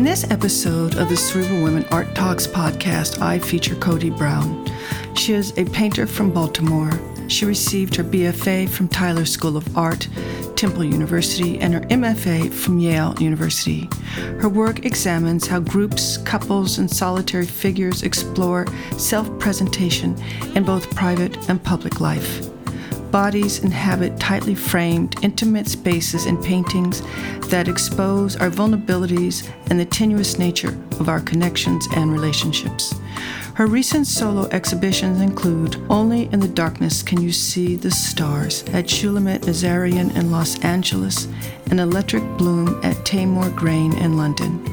In this episode of the Cerebral Women Art Talks podcast, I feature Coady Brown. She is a painter from Baltimore. She received her BFA from Tyler School of Art, Temple University, and her MFA from Yale University. Her work examines how groups, couples, and solitary figures explore self presentation in both private and public life. Bodies inhabit tightly framed, intimate spaces in paintings that expose our vulnerabilities and the tenuous nature of our connections and relationships. Her recent solo exhibitions include Only in the Darkness Can You See the Stars at Shulamit Nazarian in Los Angeles and Electric Bloom at Taymour Grahne in London.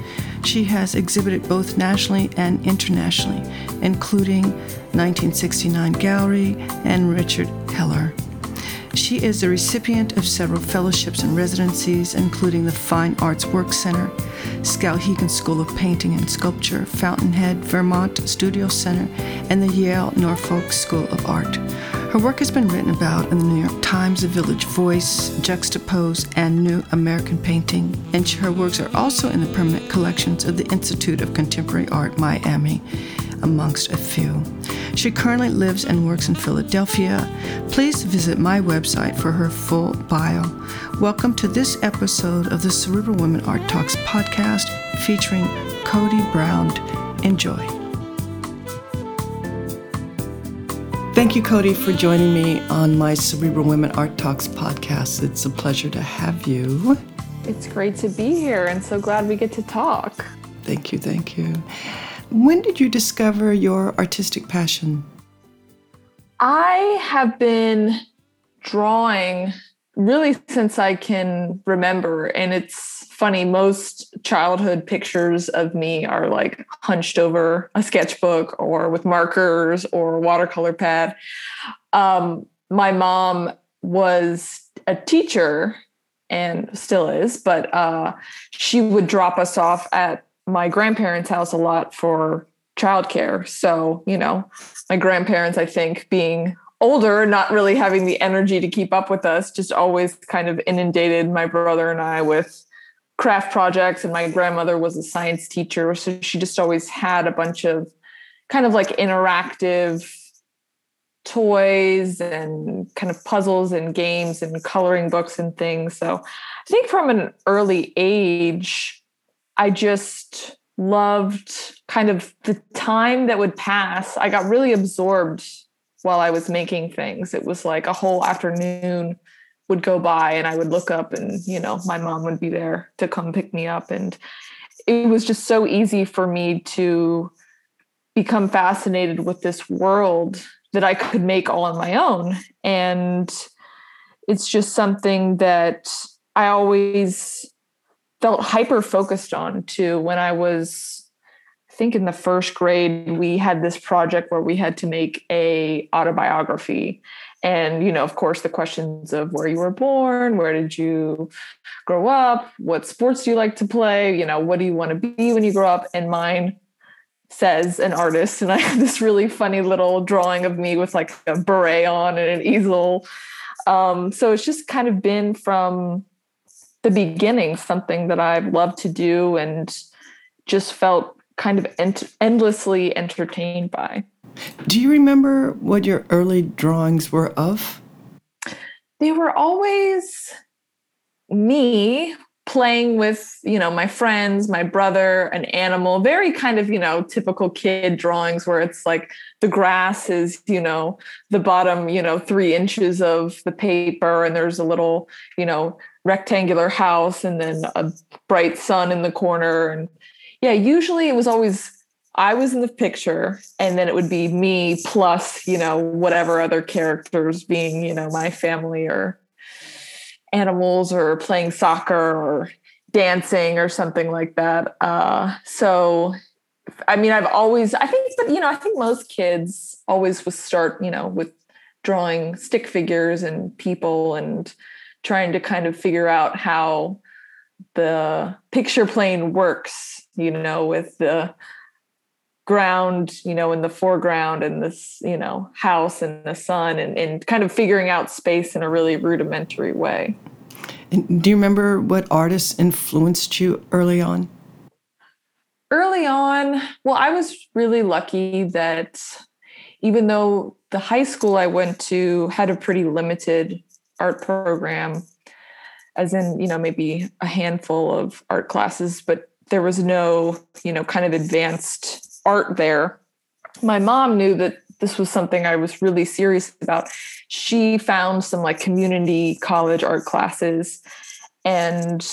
She has exhibited both nationally and internationally, including 1969 Gallery and Richard Heller. She is the recipient of several fellowships and residencies, including the Fine Arts Work Center, Skowhegan School of Painting and Sculpture, Fountainhead, Vermont Studio Center, and the Yale Norfolk School of Art. Her work has been written about in the New York Times, The Village Voice, Juxtapoz, and New American Painting, and her works are also in the permanent collections of the Institute of Contemporary Art, Miami, amongst a few. She currently lives and works in Philadelphia. Please visit my website for her full bio. Welcome to this episode of the Cerebral Women Art Talks podcast featuring Coady Brown. Enjoy. Thank you, Coady, for joining me on my Cerebral Women Art Talks podcast. It's a pleasure to have you. It's great to be here and so glad we get to talk. Thank you, thank you. When did you discover your artistic passion? I have been drawing really since I can remember. And it's funny, most childhood pictures of me are like hunched over a sketchbook or with markers or watercolor pad. Um, my mom was a teacher and still is, but uh, she would drop us off at my grandparents' house a lot for childcare. So, you know, my grandparents, I think, being older, not really having the energy to keep up with us, just always kind of inundated my brother and I with craft projects. And my grandmother was a science teacher. So she just always had a bunch of kind of like interactive toys and kind of puzzles and games and coloring books and things. So I think from an early age, I just loved kind of the time that would pass. I got really absorbed while I was making things. It was like a whole afternoon would go by and I would look up and, you know, my mom would be there to come pick me up. And it was just so easy for me to become fascinated with this world that I could make all on my own. And it's just something that I always felt hyper focused on too when I was I think in the first grade we had this project where we had to make a autobiography. And you know of course the questions of where you were born where did you grow up what sports do you like to play you know what do you want to be when you grow up? And mine says an artist and i have this really funny little drawing of me with like a beret on and an easel. Um, so it's just kind of been from the beginning something that I've loved to do and just felt kind of ent- endlessly entertained by. Do you remember what your early drawings were of? They were always me playing with you know my friends my brother an animal very kind of you know typical kid drawings where it's like the grass is you know the bottom you know three inches of the paper and there's a little you know rectangular house and then a bright sun in the corner and yeah usually it was always I was in the picture, and then it would be me plus, you know, whatever other characters being, you know, my family or animals or playing soccer or dancing or something like that. Uh, so, I mean, I've always, I think, but you know, I think most kids always would start, you know, with drawing stick figures and people and trying to kind of figure out how the picture plane works, you know, with the ground you know in the foreground and this you know house and the sun and, and kind of figuring out space in a really rudimentary way. And do you remember what artists influenced you early on? Early on well i was really lucky that even though the high school i went to had a pretty limited art program as in you know maybe a handful of art classes but there was no you know kind of advanced art there. My mom knew that this was something I was really serious about. She found some like community college art classes and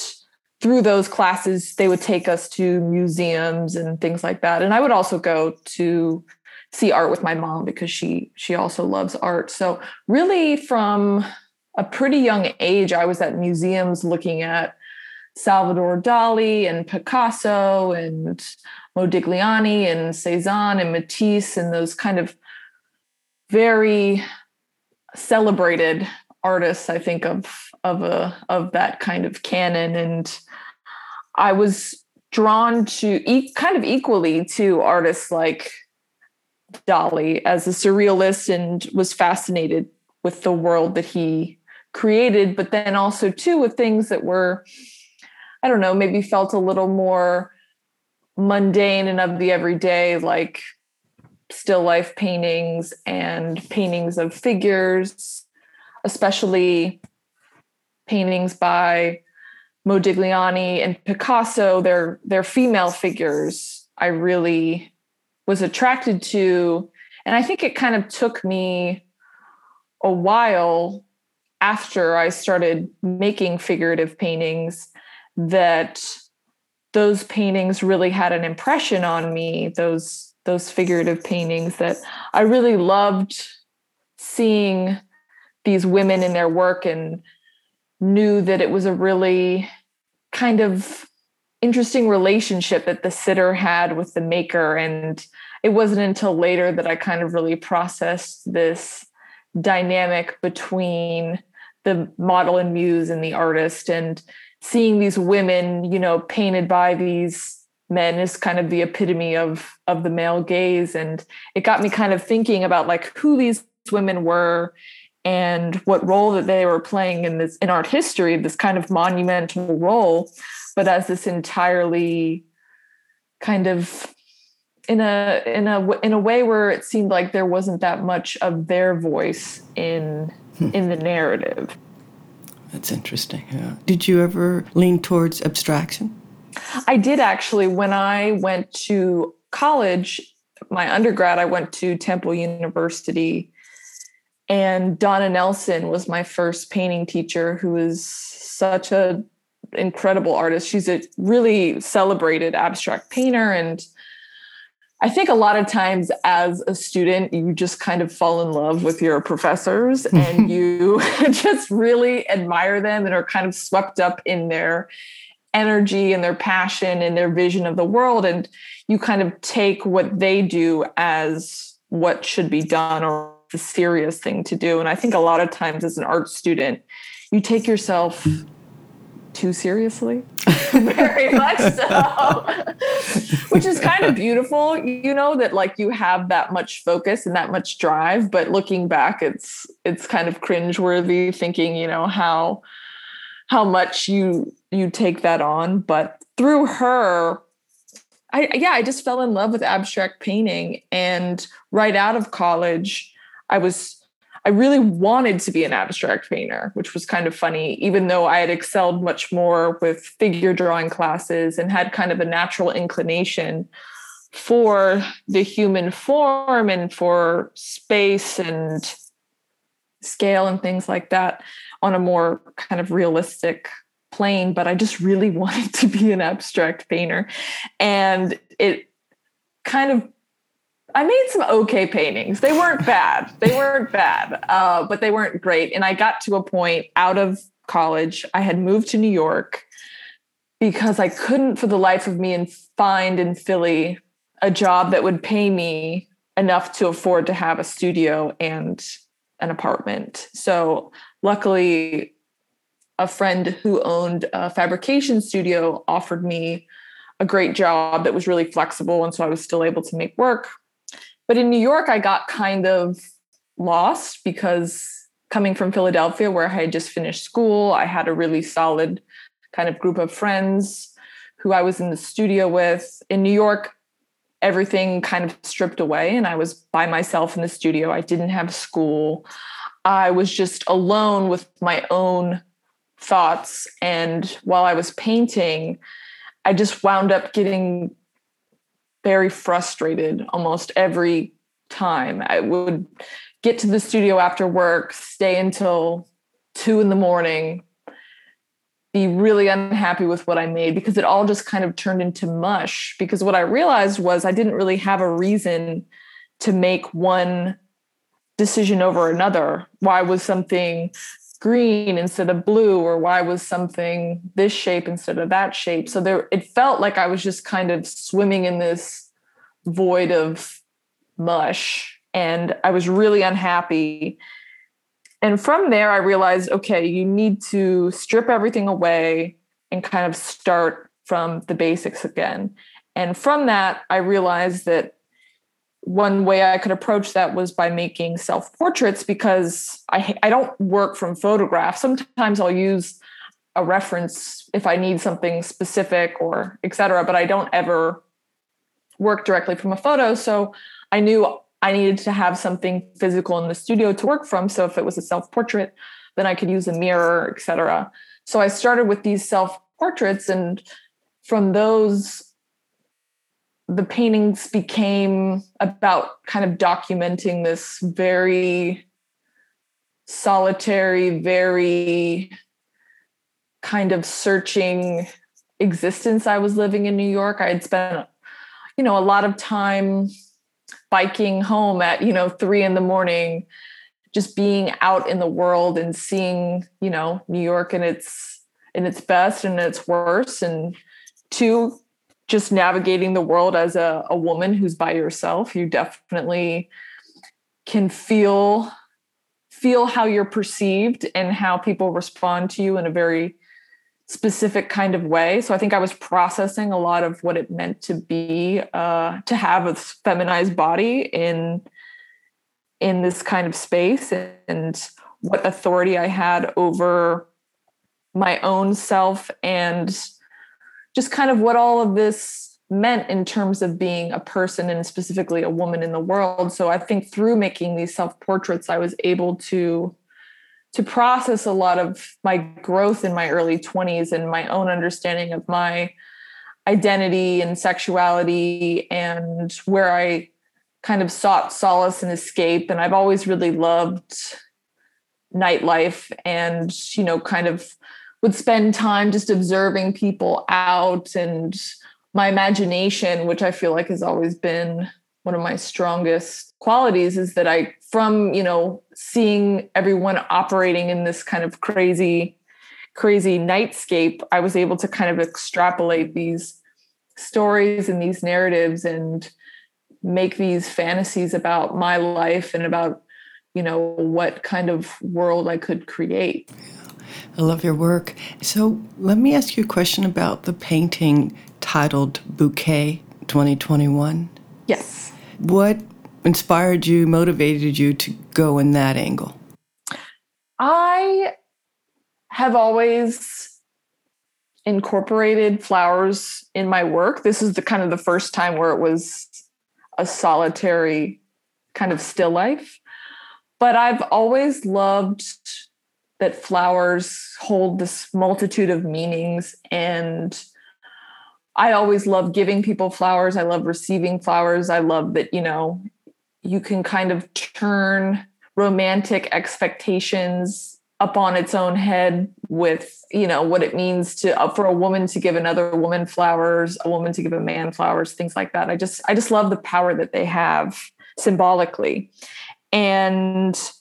through those classes they would take us to museums and things like that. And I would also go to see art with my mom because she she also loves art. So really from a pretty young age I was at museums looking at Salvador Dali and Picasso and Modigliani and Cezanne and Matisse and those kind of very celebrated artists, I think of of a of that kind of canon. And I was drawn to e- kind of equally to artists like Dali as a surrealist and was fascinated with the world that he created, but then also too with things that were, I don't know, maybe felt a little more mundane and of the everyday, like still life paintings and paintings of figures, especially paintings by Modigliani and Picasso, they're, they're female figures. I really was attracted to. And I think it kind of took me a while after I started making figurative paintings that those paintings really had an impression on me those those figurative paintings that i really loved seeing these women in their work and knew that it was a really kind of interesting relationship that the sitter had with the maker. And it wasn't until later that i kind of really processed this dynamic between the model and muse and the artist and seeing these women, you know, painted by these men is kind of the epitome of of the male gaze. And it got me kind of thinking about like who these women were and what role that they were playing in this in art history this kind of monumental role. But as this entirely kind of in a in a in a way where it seemed like there wasn't that much of their voice in hmm. in the narrative that's interesting. Yeah. Did you ever lean towards abstraction? I did actually. When I went to college, my undergrad, I went to Temple University, and Donna Nelson was my first painting teacher, who is such a incredible artist. She's a really celebrated abstract painter and I think a lot of times as a student, you just kind of fall in love with your professors and you just really admire them and are kind of swept up in their energy and their passion and their vision of the world. And you kind of take what they do as what should be done or the serious thing to do. And I think a lot of times as an art student, you take yourself too seriously? Very much so. Which is kind of beautiful you know that like you have that much focus and that much drive but looking back it's it's kind of cringeworthy thinking you know how how much you you take that on. But through her i yeah i just fell in love with abstract painting. And right out of college i was I really wanted to be an abstract painter, which was kind of funny, even though I had excelled much more with figure drawing classes and had kind of a natural inclination for the human form and for space and scale and things like that on a more kind of realistic plane. But I just really wanted to be an abstract painter. And it kind of I made some okay paintings. They weren't bad. They weren't bad, uh, but they weren't great. And I got to a point out of college. I had moved to New York because I couldn't, for the life of me, and find in Philly a job that would pay me enough to afford to have a studio and an apartment. So luckily, a friend who owned a fabrication studio offered me a great job that was really flexible. And so I was still able to make work but in New York, I got kind of lost because coming from Philadelphia, where I had just finished school, I had a really solid kind of group of friends who I was in the studio with. In New York, everything kind of stripped away, and I was by myself in the studio. I didn't have school. I was just alone with my own thoughts. And while I was painting, I just wound up getting very frustrated almost every time. I would get to the studio after work, stay until two in the morning, be really unhappy with what I made because it all just kind of turned into mush. Because what I realized was I didn't really have a reason to make one decision over another. Why was something green instead of blue or why was something this shape instead of that shape? So there it felt like i was just kind of swimming in this void of mush and i was really unhappy. And from there i realized okay you need to strip everything away and kind of start from the basics again. And from that i realized that one way I could approach that was by making self portraits because I I don't work from photographs. Sometimes I'll use a reference if I need something specific or etc. But I don't ever work directly from a photo. So I knew I needed to have something physical in the studio to work from. So if it was a self portrait, then I could use a mirror, etc. So I started with these self portraits, and from those the paintings became about kind of documenting this very solitary, very kind of searching existence I was living in New York. I had spent, you know, a lot of time biking home at, you know, three in the morning, just being out in the world and seeing, you know, New York in its in its best and its worst. And two, just navigating the world as a, a woman who's by yourself you definitely can feel feel how you're perceived and how people respond to you in a very specific kind of way. So i think i was processing a lot of what it meant to be uh, to have a feminized body in in this kind of space and what authority i had over my own self and just kind of what all of this meant in terms of being a person and specifically a woman in the world. So i think through making these self portraits i was able to to process a lot of my growth in my early 20s and my own understanding of my identity and sexuality and where i kind of sought solace and escape. And i've always really loved nightlife and you know kind of would spend time just observing people out and my imagination, which I feel like has always been one of my strongest qualities, is that I, from, you know, seeing everyone operating in this kind of crazy, crazy nightscape, I was able to kind of extrapolate these stories and these narratives and make these fantasies about my life and about, you know, what kind of world I could create. I love your work. So let me ask you a question about the painting titled Bouquet 2021. Yes. What inspired you, motivated you to go in that angle? I have always incorporated flowers in my work. This is the kind of the first time where it was a solitary kind of still life. But I've always loved that flowers hold this multitude of meanings and I always love giving people flowers. I love receiving flowers. I love that, you know, you can kind of turn romantic expectations up on its own head with, you know, what it means to uh, for a woman to give another woman flowers, a woman to give a man flowers, things like that. I just I just love the power that they have symbolically. And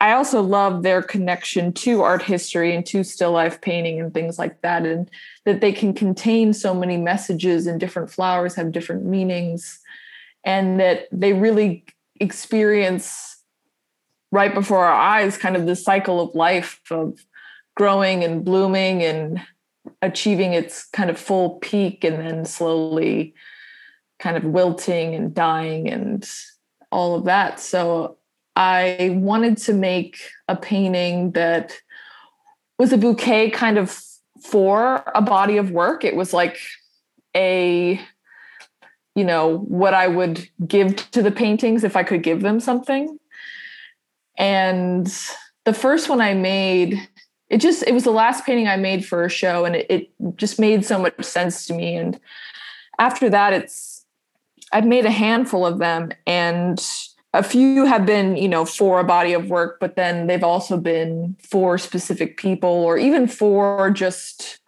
I also love their connection to art history and to still life painting and things like that. And that they can contain so many messages and different flowers have different meanings. And that they really experience right before our eyes kind of the cycle of life of growing and blooming and achieving its kind of full peak and then slowly kind of wilting and dying and all of that. So I wanted to make a painting that was a bouquet kind of for a body of work. It was like a, you know, what I would give to the paintings if I could give them something. And the first one I made, it just, it was the last painting I made for a show and it, it just made so much sense to me. And after that, it's, I've made a handful of them and a few have been you know for a body of work but then they've also been for specific people or even for just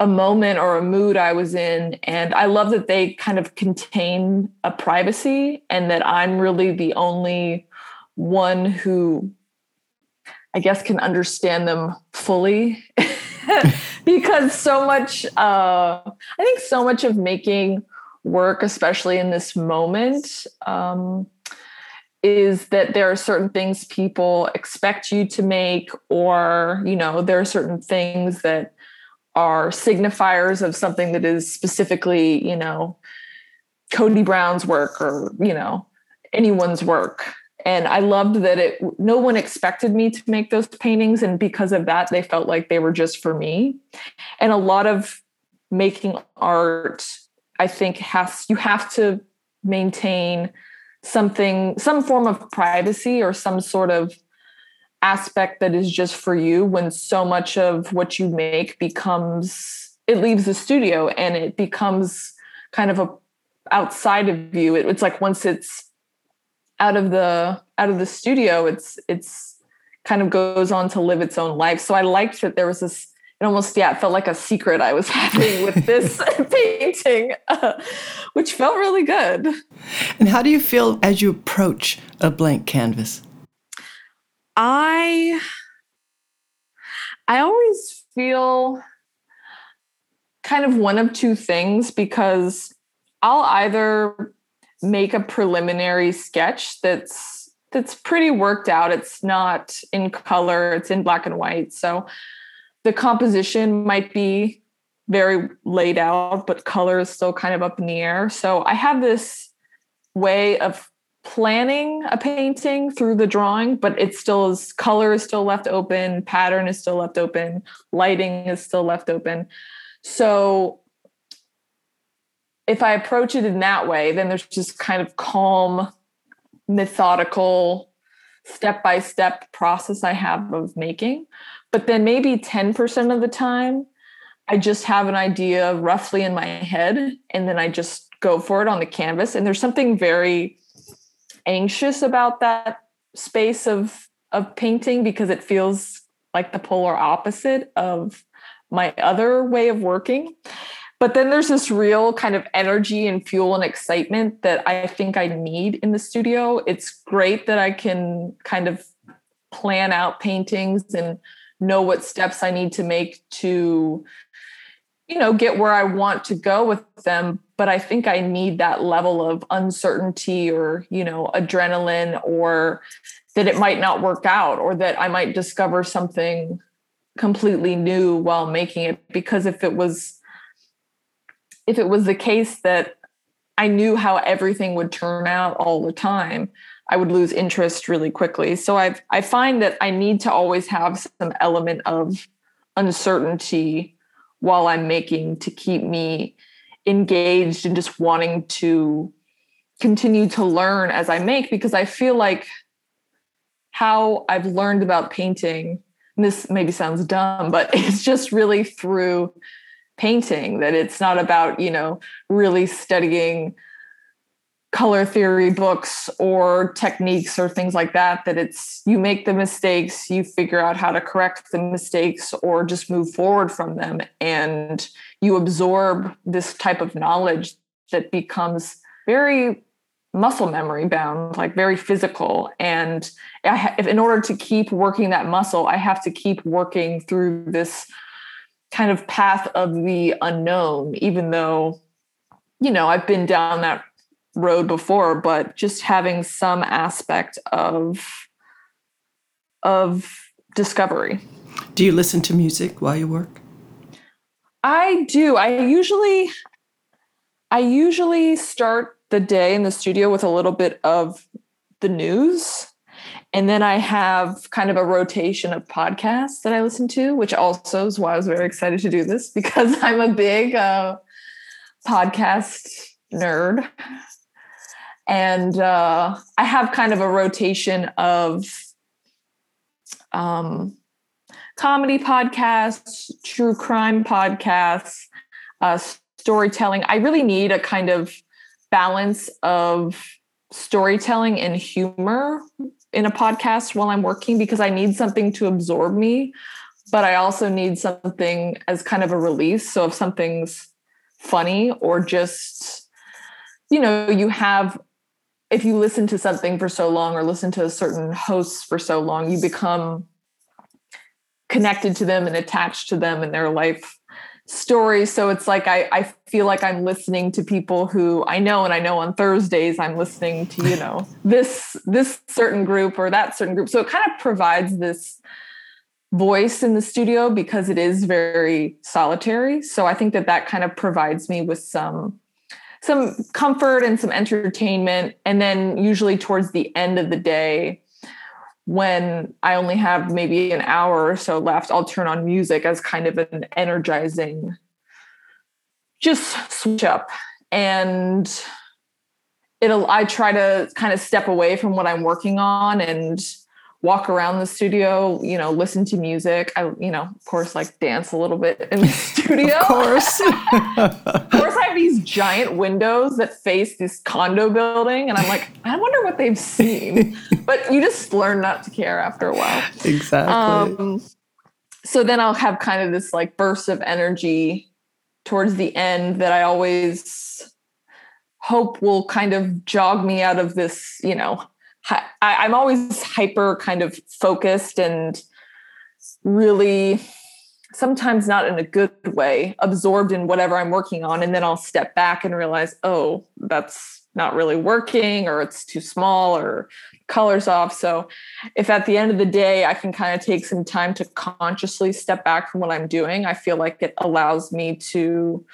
a moment or a mood i was in. And i love that they kind of contain a privacy and that i'm really the only one who i guess can understand them fully. Because so much uh i think so much of making work, especially in this moment, um, is that there are certain things people expect you to make, or, you know, there are certain things that are signifiers of something that is specifically, you know, Coady Brown's work or, you know, anyone's work. And I loved that it, no one expected me to make those paintings. And because of that, they felt like they were just for me. And a lot of making art I think has you have to maintain something, some form of privacy or some sort of aspect that is just for you when so much of what you make becomes it leaves the studio and it becomes kind of a outside of you. It, it's like once it's out of the out of the studio it's it's kind of goes on to live its own life. So i liked that there was this it almost yeah it felt like a secret i was having with this painting uh, which felt really good. And how do you feel as you approach a blank canvas? I i always feel kind of one of two things because i'll either make a preliminary sketch that's that's pretty worked out. It's not in color. It's in black and white. So the composition might be very laid out, but color is still kind of up in the air. So I have this way of planning a painting through the drawing, but it still is color is still left open, pattern is still left open, lighting is still left open. So if I approach it in that way, then there's just kind of calm, methodical, step by step process I have of making. But then maybe 10% of the time, I just have an idea roughly in my head and then I just go for it on the canvas. And there's something very anxious about that space of of painting because it feels like the polar opposite of my other way of working. But then there's this real kind of energy and fuel and excitement that I think I need in the studio. It's great that I can kind of plan out paintings and know what steps I need to make to, you know, get where I want to go with them. But I think I need that level of uncertainty or, you know, adrenaline or that it might not work out or that I might discover something completely new while making it. Because if it was, if it was the case that I knew how everything would turn out all the time, I would lose interest really quickly. So I've I find that I need to always have some element of uncertainty while I'm making to keep me engaged and just wanting to continue to learn as I make because I feel like how I've learned about painting. this maybe sounds dumb, but it's just really through painting that it's not about, you know, really studying color theory books or techniques or things like that that it's you make the mistakes you figure out how to correct the mistakes or just move forward from them and you absorb this type of knowledge that becomes very muscle memory bound like very physical. And ha- if in order to keep working that muscle i have to keep working through this kind of path of the unknown even though you know i've been down that road before but just having some aspect of of discovery. Do you listen to music while you work? I do. I usually i usually start the day in the studio with a little bit of the news and then I have kind of a rotation of podcasts that I listen to, which also is why I was very excited to do this because I'm a big uh, podcast nerd and uh, I have kind of a rotation of um, comedy podcasts, true crime podcasts, uh, storytelling. I really need a kind of balance of storytelling and humor in a podcast while I'm working because I need something to absorb me, but I also need something as kind of a release. So if something's funny or just, you know, you have if you listen to something for so long or listen to a certain hosts for so long, you become connected to them and attached to them and their life story. So it's like I, I feel like I'm listening to people who I know, and I know on Thursdays I'm listening to, you know, this this certain group or that certain group. So it kind of provides this voice in the studio because it is very solitary. So I think that that kind of provides me with some some comfort and some entertainment. And then usually towards the end of the day, when I only have maybe an hour or so left, I'll turn on music as kind of an energizing, just switch up. And it'll, I try to kind of step away from what I'm working on and walk around the studio, you know, listen to music. I, you know, of course, like dance a little bit in the studio. of course. of course, I have these giant windows that face this condo building. And I'm like, I wonder what they've seen. but you just learn not to care after a while. Exactly. Um, so then I'll have kind of this like burst of energy towards the end that I always hope will kind of jog me out of this, you know, I, I'm always hyper kind of focused and really sometimes not in a good way absorbed in whatever i'm working on. And then i'll step back and realize oh that's not really working or it's too small or colors off. So if at the end of the day i can kind of take some time to consciously step back from what i'm doing i feel like it allows me to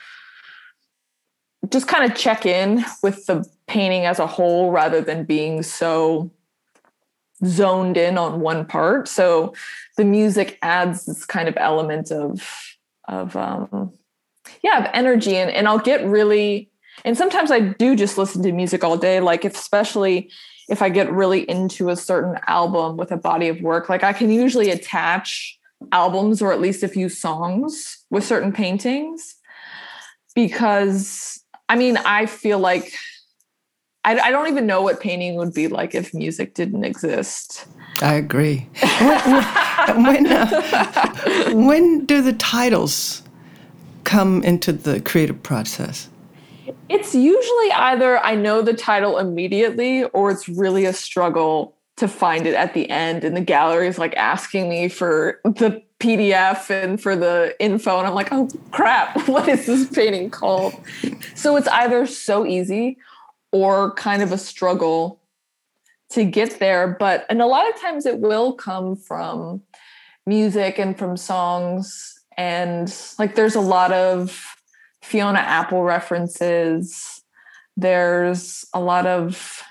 just kind of check in with the painting as a whole rather than being so zoned in on one part. So the music adds this kind of element of of um yeah, of energy and, and I'll get really and sometimes I do just listen to music all day. Like if, especially if I get really into a certain album with a body of work, like I can usually attach albums or at least a few songs with certain paintings because I mean, I feel like I, I, don't even know what painting would be like if music didn't exist. I agree. when, when, uh, when do the titles come into the creative process? It's usually either I know the title immediately or it's really a struggle to find it at the end and the gallery is like asking me for the PDF and for the info. And I'm like, oh crap, what is this painting called? so it's either so easy or kind of a struggle to get there. But, and a lot of times it will come from music and from songs. And like there's a lot of Fiona Apple references. There's a lot of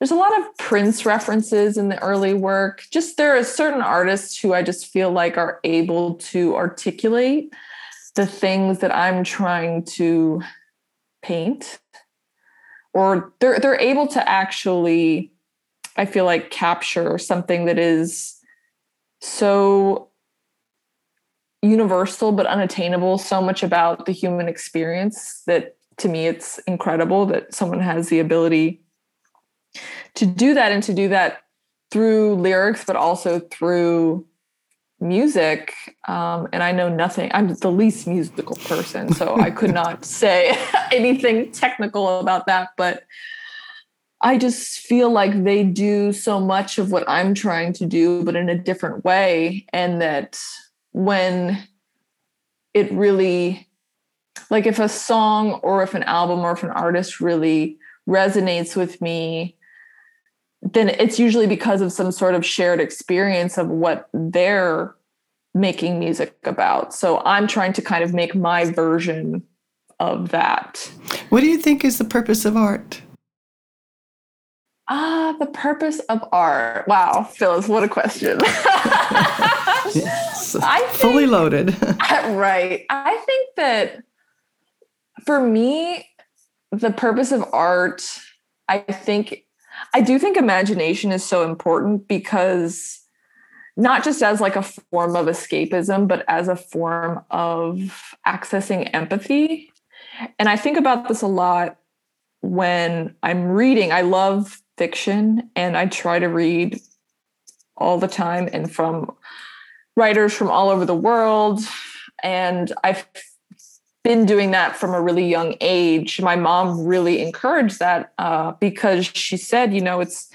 there's a lot of Prince references in the early work. Just there are certain artists who I just feel like are able to articulate the things that I'm trying to paint, or they're they're able to actually I feel like capture something that is so universal but unattainable, so much about the human experience that to me it's incredible that someone has the ability to do that and to do that through lyrics, but also through music. Um, and I know nothing. I'm the least musical person, so I could not say anything technical about that. But I just feel like they do so much of what I'm trying to do, but in a different way. And that when it really, like if a song or if an album or if an artist really resonates with me, then it's usually because of some sort of shared experience of what they're making music about. So I'm trying to kind of make my version of that. What do you think is the purpose of art? Ah, the purpose of art. Wow, Phyllis, what a question. yes, I think, fully loaded. right. I think that for me, the purpose of art, I think I do think imagination is so important because not just as like a form of escapism, but as a form of accessing empathy. And I think about this a lot when I'm reading. I love fiction and I try to read all the time and from writers from all over the world. And I've been doing that from a really young age. My mom really encouraged that uh, because she said, you know, it's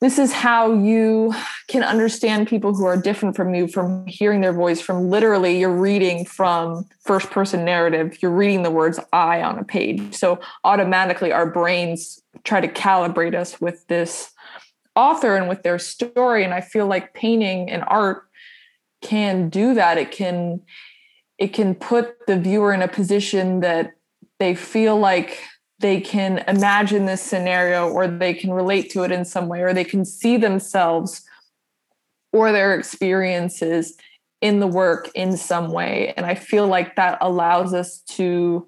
this is how you can understand people who are different from you from hearing their voice from literally you're reading from first person narrative. You're reading the words i on a page. So automatically our brains try to calibrate us with this author and with their story. And i feel like painting and art can do that. It can it can put the viewer in a position that they feel like they can imagine this scenario or they can relate to it in some way or they can see themselves or their experiences in the work in some way. And i feel like that allows us to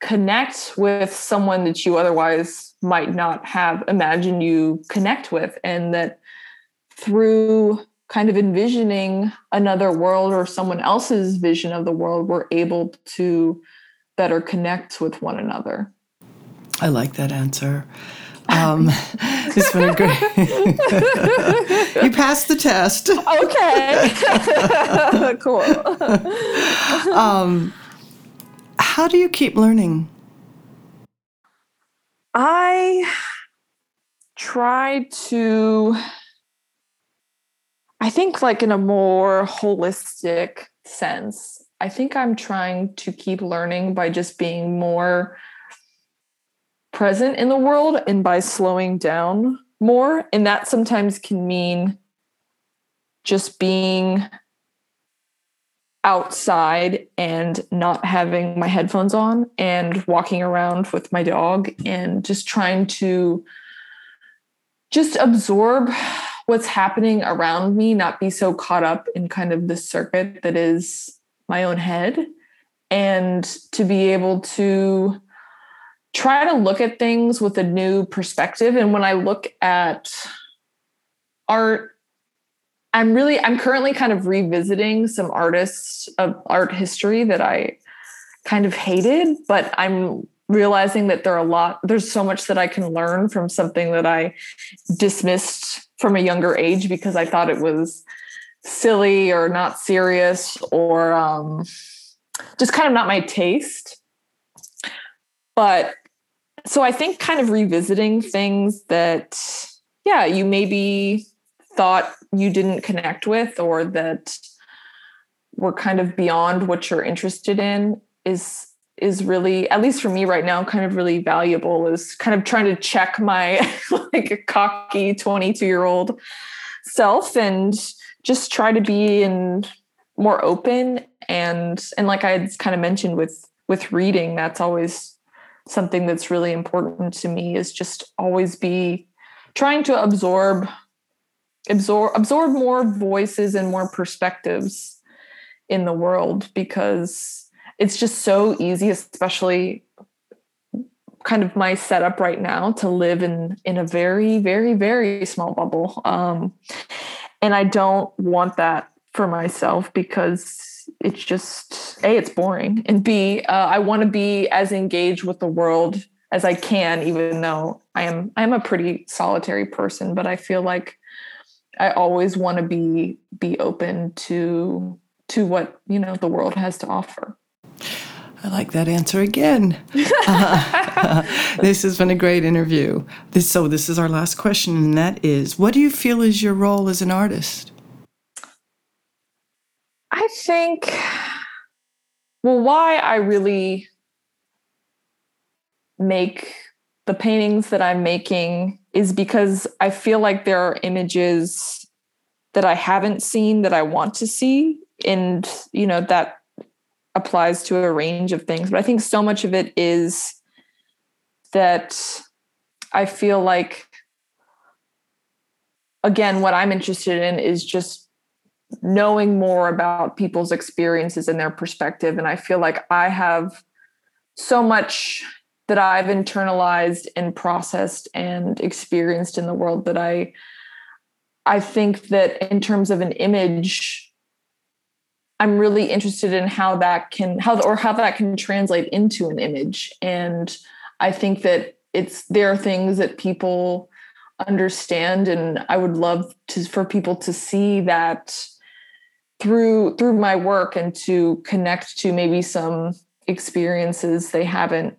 connect with someone that you otherwise might not have imagined you connect with and that through kind of envisioning another world or someone else's vision of the world, we're able to better connect with one another. I like that answer. Um, it's been a great. you passed the test. Okay. cool. Um, how do you keep learning? I try to I think, like, in a more holistic sense, I think I'm trying to keep learning by just being more present in the world and by slowing down more. And that sometimes can mean just being outside and not having my headphones on and walking around with my dog and just trying to just absorb what's happening around me, not be so caught up in kind of the circuit that is my own head, and to be able to try to look at things with a new perspective. And when I look at art, I'm really, I'm currently kind of revisiting some artists of art history that I kind of hated, but I'm realizing that there are a lot there's so much that i can learn from something that i dismissed from a younger age because i thought it was silly or not serious or um, just kind of not my taste. But so i think kind of revisiting things that yeah you maybe thought you didn't connect with or that were kind of beyond what you're interested in is is really at least for me right now kind of really valuable is kind of trying to check my like cocky 22 year old self and just try to be in more open. And and like i had kind of mentioned with with reading that's always something that's really important to me is just always be trying to absorb absorb absorb more voices and more perspectives in the world because it's just so easy, especially kind of my setup right now to live in in a very very very small bubble. Um and i don't want that for myself because it's just a it's boring and b uh, i want to be as engaged with the world as i can even though i am i'm a pretty solitary person but i feel like i always want to be be open to to what you know the world has to offer I like that answer again. uh, this has been a great interview. This, so, this is our last question, and that is what do you feel is your role as an artist? I think, well, why I really make the paintings that I'm making is because I feel like there are images that I haven't seen that I want to see. And, you know, that applies to a range of things, but I think so much of it is that I feel like, again, what I'm interested in is just knowing more about people's experiences and their perspective. And I feel like I have so much that I've internalized and processed and experienced in the world that I I think that in terms of an image I'm really interested in how that can how or how that can translate into an image. And I think that it's there are things that people understand and I would love to for people to see that through through my work and to connect to maybe some experiences they haven't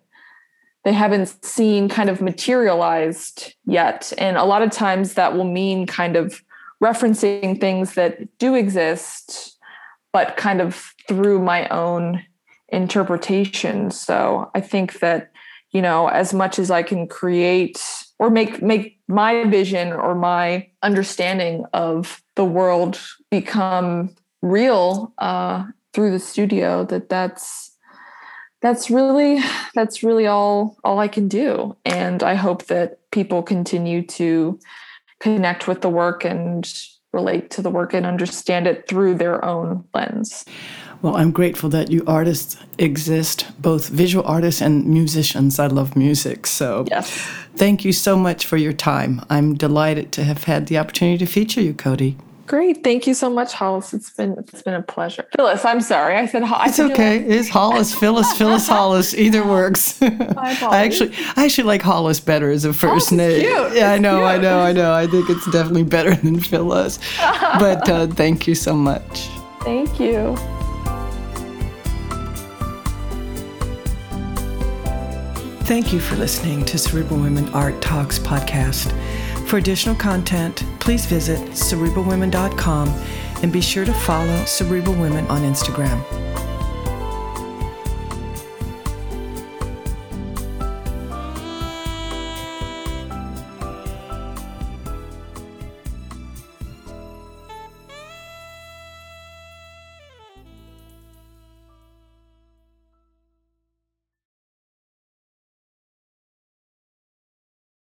they haven't seen kind of materialized yet and a lot of times that will mean kind of referencing things that do exist but kind of through my own interpretation. So I think that, you know, as much as I can create or make make my vision or my understanding of the world become real uh, through the studio, that that's that's really that's really all all I can do. And I hope that people continue to connect with the work and relate to the work and understand it through their own lens. Well, I'm grateful that you artists exist, both visual artists and musicians. I love music. So, yes. thank you so much for your time. I'm delighted to have had the opportunity to feature you, Coady. Great. Thank you so much, Hollis. It's been it's been a pleasure. Phyllis, I'm sorry. I said Hollis. It's okay. It's Hollis, Phyllis, Phyllis Hollis. Either works. I actually I actually like Hollis better as a first oh, name. Cute. Yeah, I know, cute. I know, I know. I think it's definitely better than Phyllis. but uh, thank you so much. Thank you. Thank you for listening to Cerebral Women Art Talks podcast. For additional content, please visit cerebralwomen.com and be sure to follow Cerebral Women on Instagram.